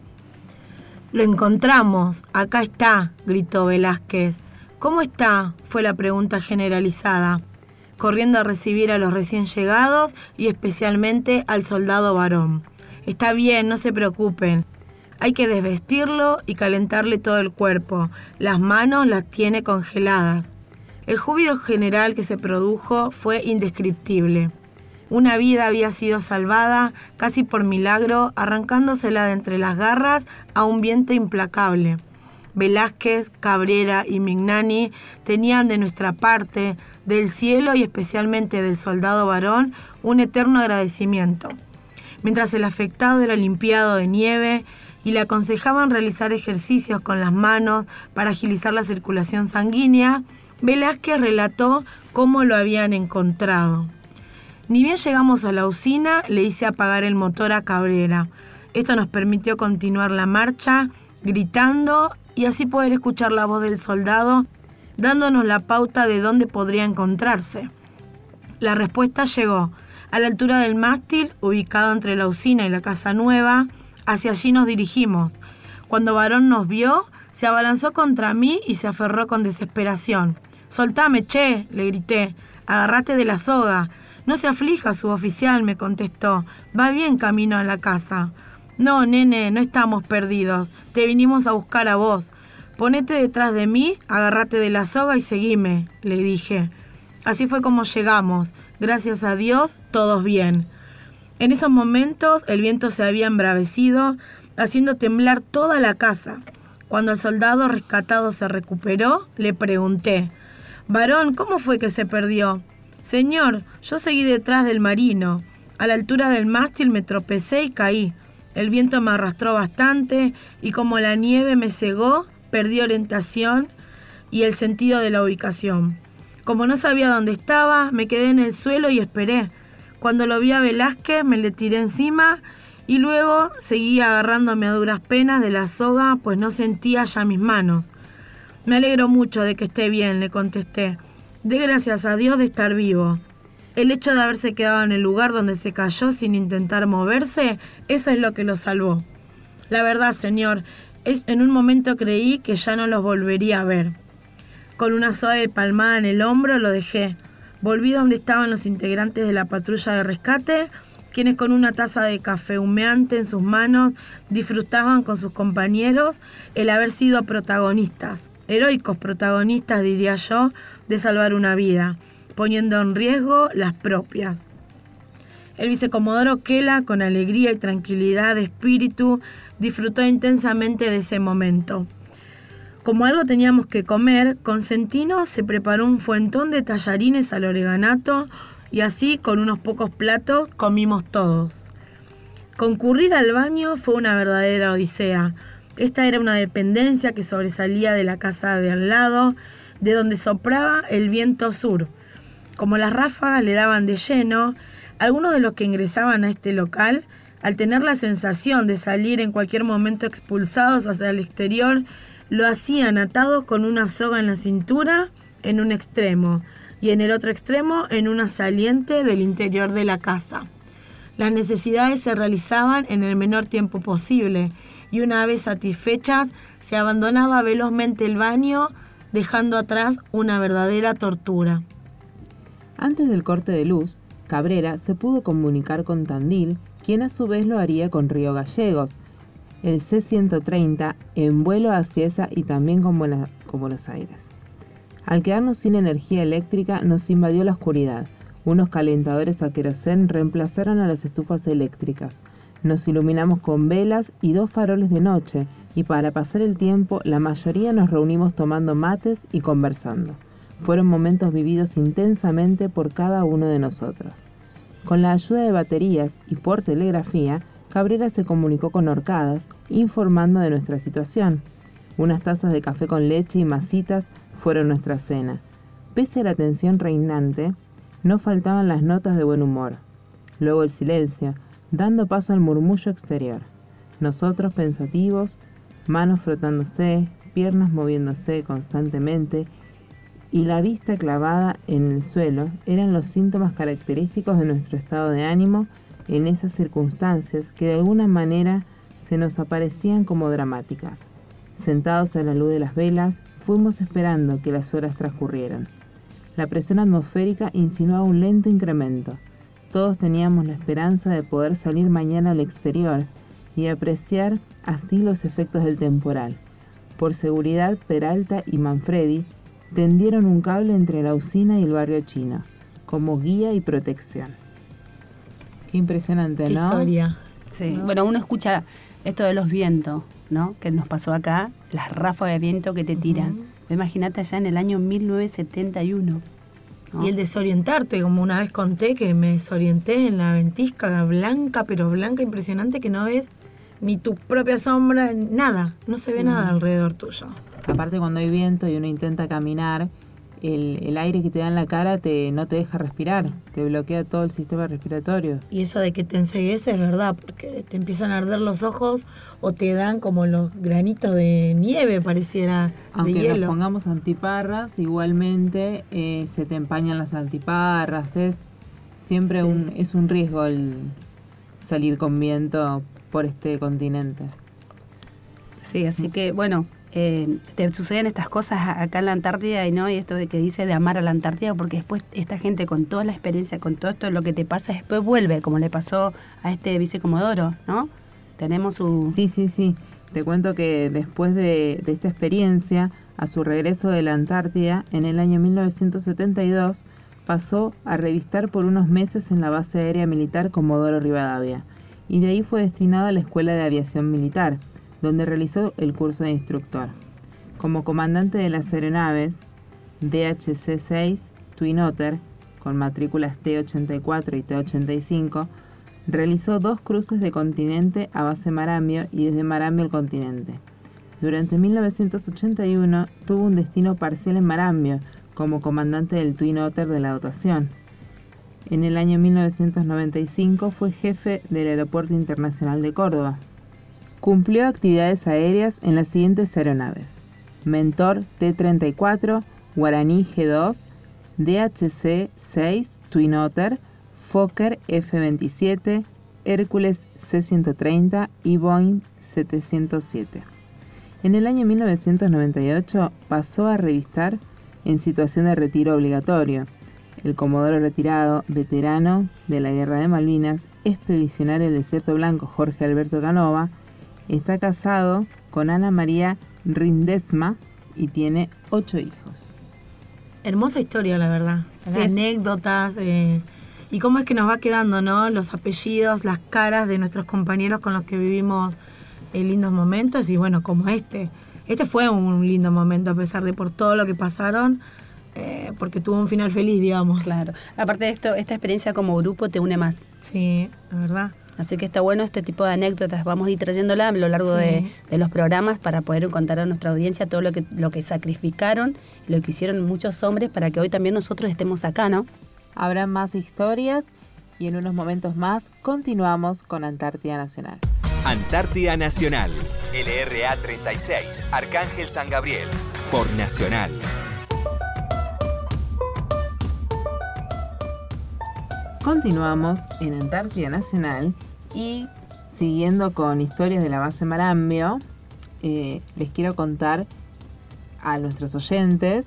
Speaker 3: Lo encontramos, acá está, gritó Velázquez. ¿Cómo está? fue la pregunta generalizada, corriendo a recibir a los recién llegados y especialmente al soldado varón. Está bien, no se preocupen. Hay que desvestirlo y calentarle todo el cuerpo. Las manos las tiene congeladas. El júbilo general que se produjo fue indescriptible. Una vida había sido salvada, casi por milagro, arrancándosela de entre las garras a un viento implacable. Velázquez, Cabrera y Mignani tenían de nuestra parte, del cielo y especialmente del soldado varón, un eterno agradecimiento mientras el afectado era limpiado de nieve y le aconsejaban realizar ejercicios con las manos para agilizar la circulación sanguínea, Velázquez relató cómo lo habían encontrado. Ni bien llegamos a la usina, le hice apagar el motor a Cabrera. Esto nos permitió continuar la marcha, gritando y así poder escuchar la voz del soldado, dándonos la pauta de dónde podría encontrarse. La respuesta llegó a la altura del mástil, ubicado entre la usina y la casa nueva, hacia allí nos dirigimos. Cuando Varón nos vio, se abalanzó contra mí y se aferró con desesperación. Soltame, che, le grité. Agarrate de la soga. No se aflija, suboficial, me contestó. Va bien camino a la casa. No, nene, no estamos perdidos. Te vinimos a buscar a vos. Ponete detrás de mí, agárrate de la soga y seguime, le dije. Así fue como llegamos. Gracias a Dios, todos bien. En esos momentos el viento se había embravecido, haciendo temblar toda la casa. Cuando el soldado rescatado se recuperó, le pregunté, Varón, ¿cómo fue que se perdió? Señor, yo seguí detrás del marino. A la altura del mástil me tropecé y caí. El viento me arrastró bastante y como la nieve me cegó, perdí orientación y el sentido de la ubicación. Como no sabía dónde estaba, me quedé en el suelo y esperé. Cuando lo vi a Velázquez, me le tiré encima y luego seguí agarrándome a duras penas de la soga, pues no sentía ya mis manos. Me alegro mucho de que esté bien, le contesté. De gracias a Dios de estar vivo. El hecho de haberse quedado en el lugar donde se cayó sin intentar moverse, eso es lo que lo salvó. La verdad, señor, es en un momento creí que ya no los volvería a ver. Con una suave palmada en el hombro lo dejé. Volví donde estaban los integrantes de la patrulla de rescate, quienes con una taza de café humeante en sus manos disfrutaban con sus compañeros el haber sido protagonistas, heroicos protagonistas diría yo, de salvar una vida. poniendo en riesgo las propias. El vicecomodoro Kela, con alegría y tranquilidad de espíritu, disfrutó intensamente de ese momento. Como algo teníamos que comer, Consentino se preparó un fuentón de tallarines al oreganato y así, con unos pocos platos, comimos todos. Concurrir al baño fue una verdadera odisea. Esta era una dependencia que sobresalía de la casa de al lado, de donde soplaba el viento sur. Como las ráfagas le daban de lleno, algunos de los que ingresaban a este local, al tener la sensación de salir en cualquier momento expulsados hacia el exterior, lo hacían atados con una soga en la cintura en un extremo y en el otro extremo en una saliente del interior de la casa. Las necesidades se realizaban en el menor tiempo posible y una vez satisfechas se abandonaba velozmente el baño dejando atrás una verdadera tortura.
Speaker 1: Antes del corte de luz, Cabrera se pudo comunicar con Tandil, quien a su vez lo haría con Río Gallegos, el C-130 en vuelo hacia esa y también con, Buenos Aires. Al quedarnos sin energía eléctrica nos invadió la oscuridad. Unos calentadores a querosén reemplazaron a las estufas eléctricas. Nos iluminamos con velas y dos faroles de noche, y para pasar el tiempo la mayoría nos reunimos tomando mates y conversando. Fueron momentos vividos intensamente por cada uno de nosotros. Con la ayuda de baterías y por telegrafía, Cabrera se comunicó con Orcadas, informando de nuestra situación. Unas tazas de café con leche y masitas fueron nuestra cena. Pese a la tensión reinante, no faltaban las notas de buen humor. Luego el silencio, dando paso al murmullo exterior. Nosotros pensativos, manos frotándose, piernas moviéndose constantemente y la vista clavada en el suelo eran los síntomas característicos de nuestro estado de ánimo en esas circunstancias que de alguna manera se nos aparecían como dramáticas. Sentados a la luz de las velas, fuimos esperando que las horas transcurrieran. La presión atmosférica insinuaba un lento incremento. Todos teníamos la esperanza de poder salir mañana al exterior y apreciar así los efectos del temporal. Por seguridad, Peralta y Manfredi tendieron un cable entre la usina y el barrio chino, como guía y protección. Qué impresionante,
Speaker 3: Qué
Speaker 1: ¿no?
Speaker 3: historia.
Speaker 2: Sí, bueno, uno escucha esto de los vientos, ¿no? Que nos pasó acá, las ráfagas de viento que te tiran. Imagínate allá en el año 1971. ¿no?
Speaker 3: Y el desorientarte, como una vez conté que me desorienté en la ventisca blanca, pero blanca impresionante que no ves ni tu propia sombra, nada, no se ve nada alrededor tuyo.
Speaker 1: Aparte cuando hay viento y uno intenta caminar, el, el aire que te da en la cara te, no te deja respirar, te bloquea todo el sistema respiratorio.
Speaker 3: Y eso de que te enseguece es verdad, porque te empiezan a arder los ojos o te dan como los granitos de nieve, pareciera, de
Speaker 1: Aunque nos pongamos antiparras, igualmente eh, se te empañan las antiparras, es siempre un, es un riesgo el salir con viento por este continente.
Speaker 2: Sí, así que bueno, eh, te suceden estas cosas acá en la Antártida y no, y esto de que dice de amar a la Antártida, porque después esta gente con toda la experiencia, con todo esto lo que te pasa, después vuelve, como le pasó a este vicecomodoro, ¿no? Tenemos su...
Speaker 1: Sí, sí, sí. Te cuento que después de, de esta experiencia, a su regreso de la Antártida, en el año 1972, pasó a revistar por unos meses en la base aérea militar Comodoro Rivadavia, y de ahí fue destinado a la Escuela de Aviación Militar, donde realizó el curso de instructor. Como comandante de las aeronaves DHC-6 Twin Otter, con matrículas T-84 y T-85, realizó dos cruces de continente a base Marambio y desde Marambio al continente. Durante 1981 tuvo un destino parcial en Marambio como comandante del Twin Otter de la dotación. En el año 1995 fue jefe del Aeropuerto Internacional de Córdoba. Cumplió actividades aéreas en las siguientes aeronaves: Mentor T-34, Guaraní G2, DHC-6 Twin Otter, Fokker F-27, Hércules C-130 y Boeing 707. En el año 1998 pasó a revistar en situación de retiro obligatorio. El comodoro retirado, veterano de la Guerra de Malvinas, expedicionario del Desierto Blanco Jorge Alberto Canova, está casado con Ana María Rindesma y tiene ocho hijos.
Speaker 3: Hermosa historia, la verdad.
Speaker 2: Sí,
Speaker 3: anécdotas. eh, y cómo es que nos va quedando, ¿no? Los apellidos, las caras de nuestros compañeros con los que vivimos eh, lindos momentos. Y bueno, como este. Este fue un lindo momento, a pesar de por todo lo que pasaron, eh, porque tuvo un final feliz, digamos.
Speaker 2: Claro. Aparte de esto, esta experiencia como grupo te une más.
Speaker 3: Sí, la verdad.
Speaker 2: Así que está bueno este tipo de anécdotas. Vamos a ir trayéndola a lo largo
Speaker 3: Sí.
Speaker 2: de, de los programas para poder contar a nuestra audiencia todo lo que, lo que sacrificaron, lo que hicieron muchos hombres para que hoy también nosotros estemos acá, ¿no?
Speaker 1: Habrá más historias y en unos momentos más continuamos con Antártida Nacional.
Speaker 4: Antártida Nacional, LRA 36, Arcángel San Gabriel, por Nacional.
Speaker 1: Continuamos en Antártida Nacional y siguiendo con historias de la base Marambio, eh, les quiero contar a nuestros oyentes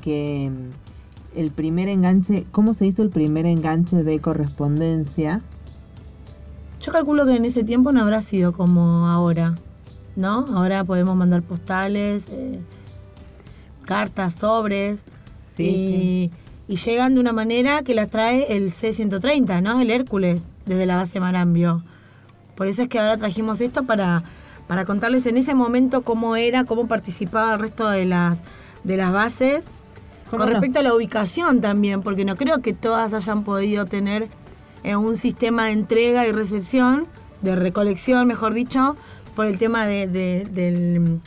Speaker 1: que mm, el primer enganche, ¿cómo se hizo el primer enganche de correspondencia?
Speaker 3: Yo calculo que en ese tiempo no habrá sido como ahora, ¿no? Ahora podemos mandar postales, eh, cartas, sobres. y, y llegan de una manera que las trae el C-130, ¿no? El Hércules, desde la base Marambio. Por eso es que ahora trajimos esto para, para contarles en ese momento cómo era, cómo participaba el resto de las, de las bases.
Speaker 1: ¿Cómo
Speaker 3: Con
Speaker 1: no?
Speaker 3: respecto a la ubicación también, porque no creo que todas hayan podido tener eh, un sistema de entrega y recepción, de recolección, mejor dicho, por el tema de, de- del...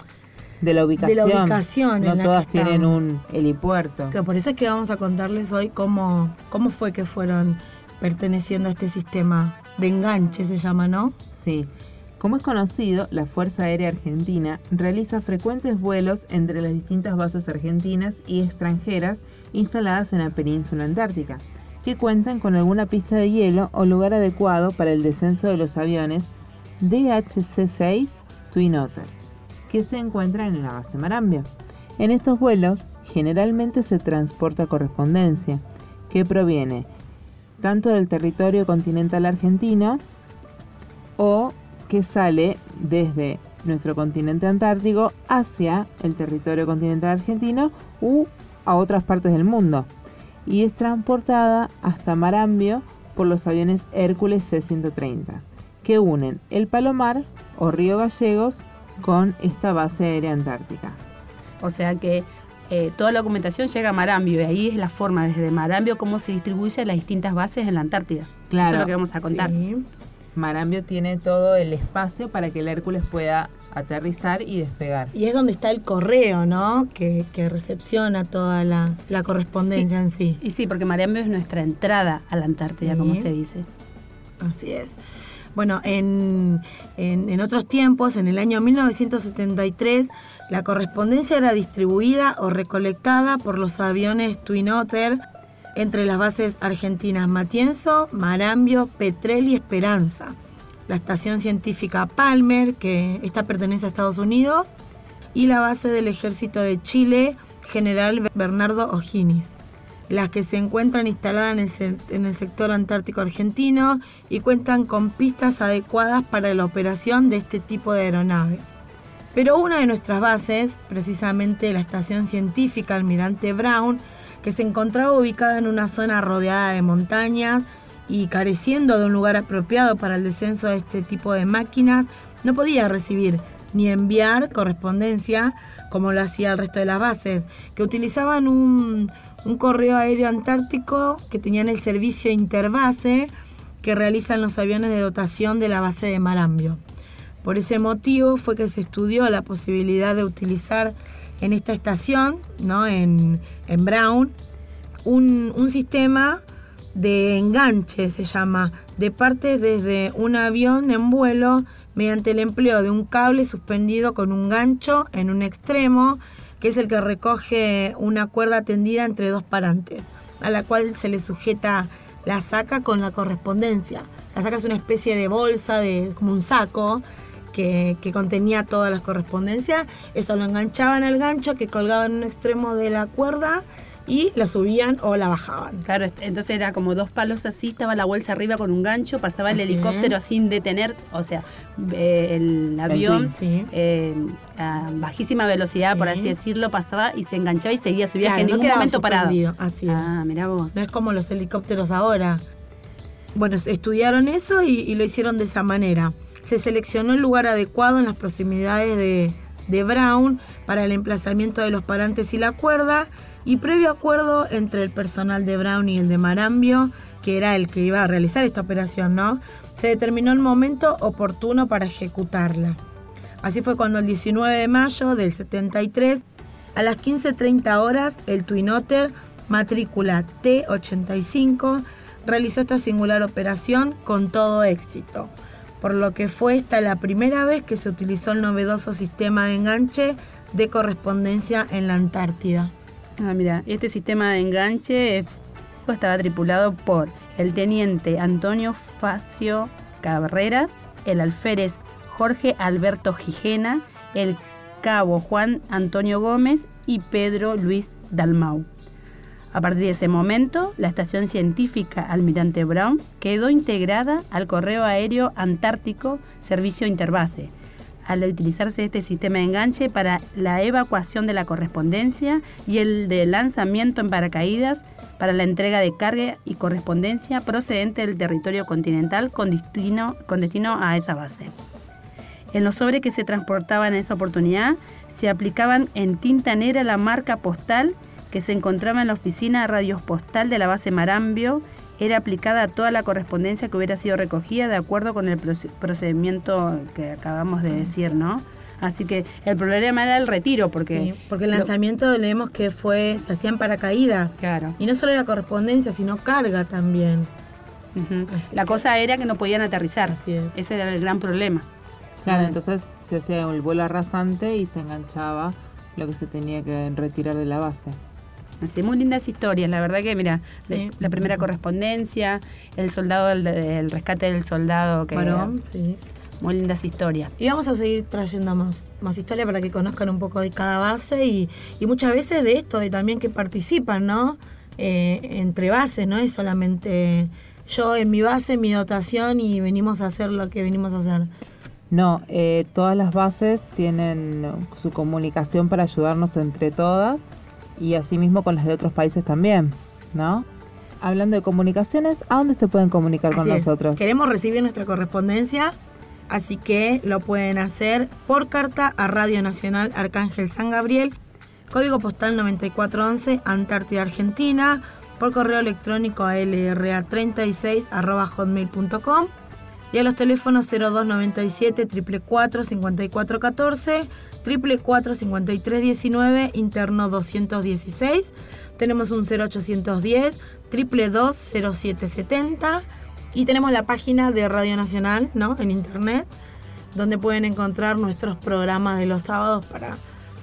Speaker 1: De la ubicación.
Speaker 3: ubicación
Speaker 1: No
Speaker 3: en la
Speaker 1: todas
Speaker 3: que
Speaker 1: tienen un helipuerto.
Speaker 3: que por eso es que vamos a contarles hoy cómo, cómo fue que fueron perteneciendo a este sistema de enganche, se llama, ¿no?
Speaker 1: Sí. Como es conocido, la Fuerza Aérea Argentina realiza frecuentes vuelos entre las distintas bases argentinas y extranjeras instaladas en la península antártica, que cuentan con alguna pista de hielo o lugar adecuado para el descenso de los aviones DHC-6 Twin Otter, que se encuentran en la base Marambio. En estos vuelos, generalmente se transporta correspondencia, que proviene tanto del territorio continental argentino o que sale desde nuestro continente antártico hacia el territorio continental argentino u a otras partes del mundo y es transportada hasta Marambio por los aviones Hércules C-130 que unen el Palomar o Río Gallegos con esta base aérea antártica.
Speaker 2: O sea que eh, toda la documentación llega a Marambio y ahí es la forma desde Marambio cómo se distribuye a las distintas bases en la Antártida. Eso
Speaker 1: Claro.
Speaker 2: es lo que vamos a contar.
Speaker 3: Sí.
Speaker 1: Marambio tiene todo el espacio para que el Hércules pueda aterrizar y despegar.
Speaker 3: Y es donde está el correo, ¿no? Que, que recepciona toda la, la correspondencia en sí.
Speaker 2: Y sí, porque Marambio es nuestra entrada a la Antártida,
Speaker 3: Sí.
Speaker 2: como se dice.
Speaker 3: Así es. Bueno, en, en- otros tiempos, en el año 1973, la correspondencia era distribuida o recolectada por los aviones Twin Otter entre las bases argentinas Matienzo, Marambio, Petrel y Esperanza. La estación científica Palmer, que esta pertenece a Estados Unidos, y la base del ejército de Chile, General Bernardo O'Higgins las que se encuentran instaladas en el, sector antártico argentino y cuentan con pistas adecuadas para la operación de este tipo de aeronaves. Pero una de nuestras bases, precisamente la estación científica Almirante Brown, que se encontraba ubicada en una zona rodeada de montañas y careciendo de un lugar apropiado para el descenso de este tipo de máquinas, no podía recibir ni enviar correspondencia como lo hacía el resto de las bases, que utilizaban un, un correo aéreo antártico que tenían el servicio interbase que realizan los aviones de dotación de la base de Marambio. Por ese motivo fue que se estudió la posibilidad de utilizar en esta estación, ¿no? en, en Brown, un, un sistema de enganche, se llama, de partes desde un avión en vuelo mediante el empleo de un cable suspendido con un gancho en un extremo, que es el que recoge una cuerda tendida entre dos parantes, a la cual se le sujeta la saca con la correspondencia. La saca es una especie de bolsa, de, como un saco, que, contenía todas las correspondencias. Eso lo enganchaban al gancho que colgaba en un extremo de la cuerda y la subían o la bajaban.
Speaker 2: Claro, entonces era como dos palos así, estaba la bolsa arriba con un gancho, pasaba el
Speaker 3: Así
Speaker 2: helicóptero
Speaker 3: es.
Speaker 2: sin detenerse, o sea, eh, el avión
Speaker 3: sí.
Speaker 2: eh, a bajísima velocidad, por
Speaker 3: Sí.
Speaker 2: así decirlo, pasaba y se enganchaba y seguía su viaje,
Speaker 3: Claro,
Speaker 2: en
Speaker 3: no
Speaker 2: ningún
Speaker 3: quedaba
Speaker 2: momento parado.
Speaker 3: Así es.
Speaker 2: Ah, mirá vos.
Speaker 3: No es como los helicópteros ahora. Bueno, estudiaron eso y, y lo hicieron de esa manera. Se seleccionó el lugar adecuado en las proximidades de, de Brown para el emplazamiento de los parantes y la cuerda y previo acuerdo entre el personal de Brown y el de Marambio, que era el que iba a realizar esta operación, ¿no? Se determinó el momento oportuno para ejecutarla. Así fue cuando el 19 de mayo del 73, a las 15.30 horas, el Twin Otter, matrícula T85, realizó esta singular operación con todo éxito, por lo que fue esta la primera vez que se utilizó el novedoso sistema de enganche de correspondencia en la Antártida.
Speaker 2: Ah, mira, este sistema de enganche eh, estaba tripulado por el teniente Antonio Facio Carreras, el alférez Jorge Alberto Gijena, el cabo Juan Antonio Gómez y Pedro Luis Dalmau. A partir de ese momento, la estación científica Almirante Brown quedó integrada al Correo Aéreo Antártico Servicio Interbase, al utilizarse este sistema de enganche para la evacuación de la correspondencia y el de lanzamiento en paracaídas para la entrega de carga y correspondencia procedente del territorio continental con destino, a esa base. En los sobres que se transportaban en esa oportunidad se aplicaban en tinta negra la marca postal que se encontraba en la oficina de radios postal de la base Marambio era aplicada a toda la correspondencia que hubiera sido recogida de acuerdo con el proce- procedimiento que acabamos de decir, ¿no? Así que el problema era el retiro, porque...
Speaker 3: Sí, porque el
Speaker 2: lo-
Speaker 3: lanzamiento leemos que fue, se hacían paracaídas.
Speaker 2: Claro.
Speaker 3: Y no solo era correspondencia, sino carga también.
Speaker 2: La
Speaker 3: que-
Speaker 2: cosa era que no podían aterrizar.
Speaker 3: Así es.
Speaker 2: Ese era el gran problema.
Speaker 1: Claro,
Speaker 2: Mm.
Speaker 1: entonces se hacía el vuelo arrasante y se enganchaba lo que se tenía que retirar de la base.
Speaker 2: Así, muy lindas historias, la verdad que, mira,
Speaker 3: Sí.
Speaker 2: de- la primera correspondencia, el soldado, el, el rescate del soldado, que
Speaker 3: Varón, sí.
Speaker 2: muy lindas historias.
Speaker 3: Y vamos a seguir trayendo más, más historia para que conozcan un poco de cada base y, y muchas veces de esto, de también que participan, ¿no? Eh, entre bases, no es solamente yo en mi base, mi dotación y venimos a hacer lo que venimos a hacer.
Speaker 1: No, eh, todas las bases tienen su comunicación para ayudarnos entre todas y asimismo con las de otros países también, ¿no? Hablando de comunicaciones, ¿a dónde se pueden comunicar con
Speaker 3: es.
Speaker 1: nosotros?
Speaker 3: Queremos recibir nuestra correspondencia, así que lo pueden hacer por carta a Radio Nacional Arcángel San Gabriel, código postal 9411, Antártida, Argentina, por correo electrónico a lra36 y a los teléfonos 0297 444 5414 444 5319 interno 216 tenemos un 0810 222 0770 y tenemos la página de Radio Nacional ¿no? en internet donde pueden encontrar nuestros programas de los sábados para,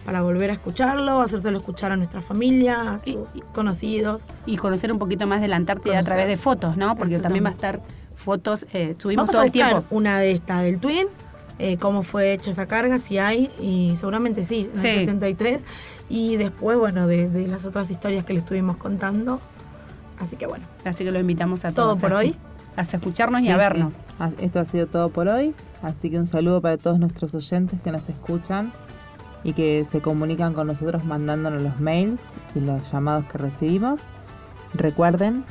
Speaker 3: para volver a escucharlo, hacérselo escuchar a nuestra familia, a sus
Speaker 2: y-
Speaker 3: conocidos.
Speaker 2: Y conocer un poquito más de la Antártida a través de fotos, ¿no? Porque también va a estar fotos, eh, subimos
Speaker 3: Vamos
Speaker 2: todo
Speaker 3: a
Speaker 2: el tiempo.
Speaker 3: una de estas del Twin, eh, cómo fue hecha esa carga, si hay, y seguramente sí, en
Speaker 2: Sí.
Speaker 3: el 73. Y después, bueno, de, de las otras historias que le estuvimos contando. Así que bueno,
Speaker 2: Así que lo invitamos a
Speaker 3: Todo
Speaker 2: todos.
Speaker 3: por
Speaker 2: a-
Speaker 3: hoy.
Speaker 2: A escucharnos y
Speaker 1: Sí,
Speaker 2: a
Speaker 1: sí.
Speaker 2: vernos.
Speaker 1: Ah, Esto ha sido todo por hoy, así que un saludo para todos nuestros oyentes que nos escuchan y que se comunican con nosotros mandándonos los mails y los llamados que recibimos. Recuerden,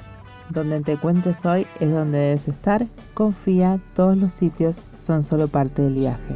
Speaker 1: donde te encuentres hoy es donde debes estar. Confía, todos los sitios son solo parte del viaje.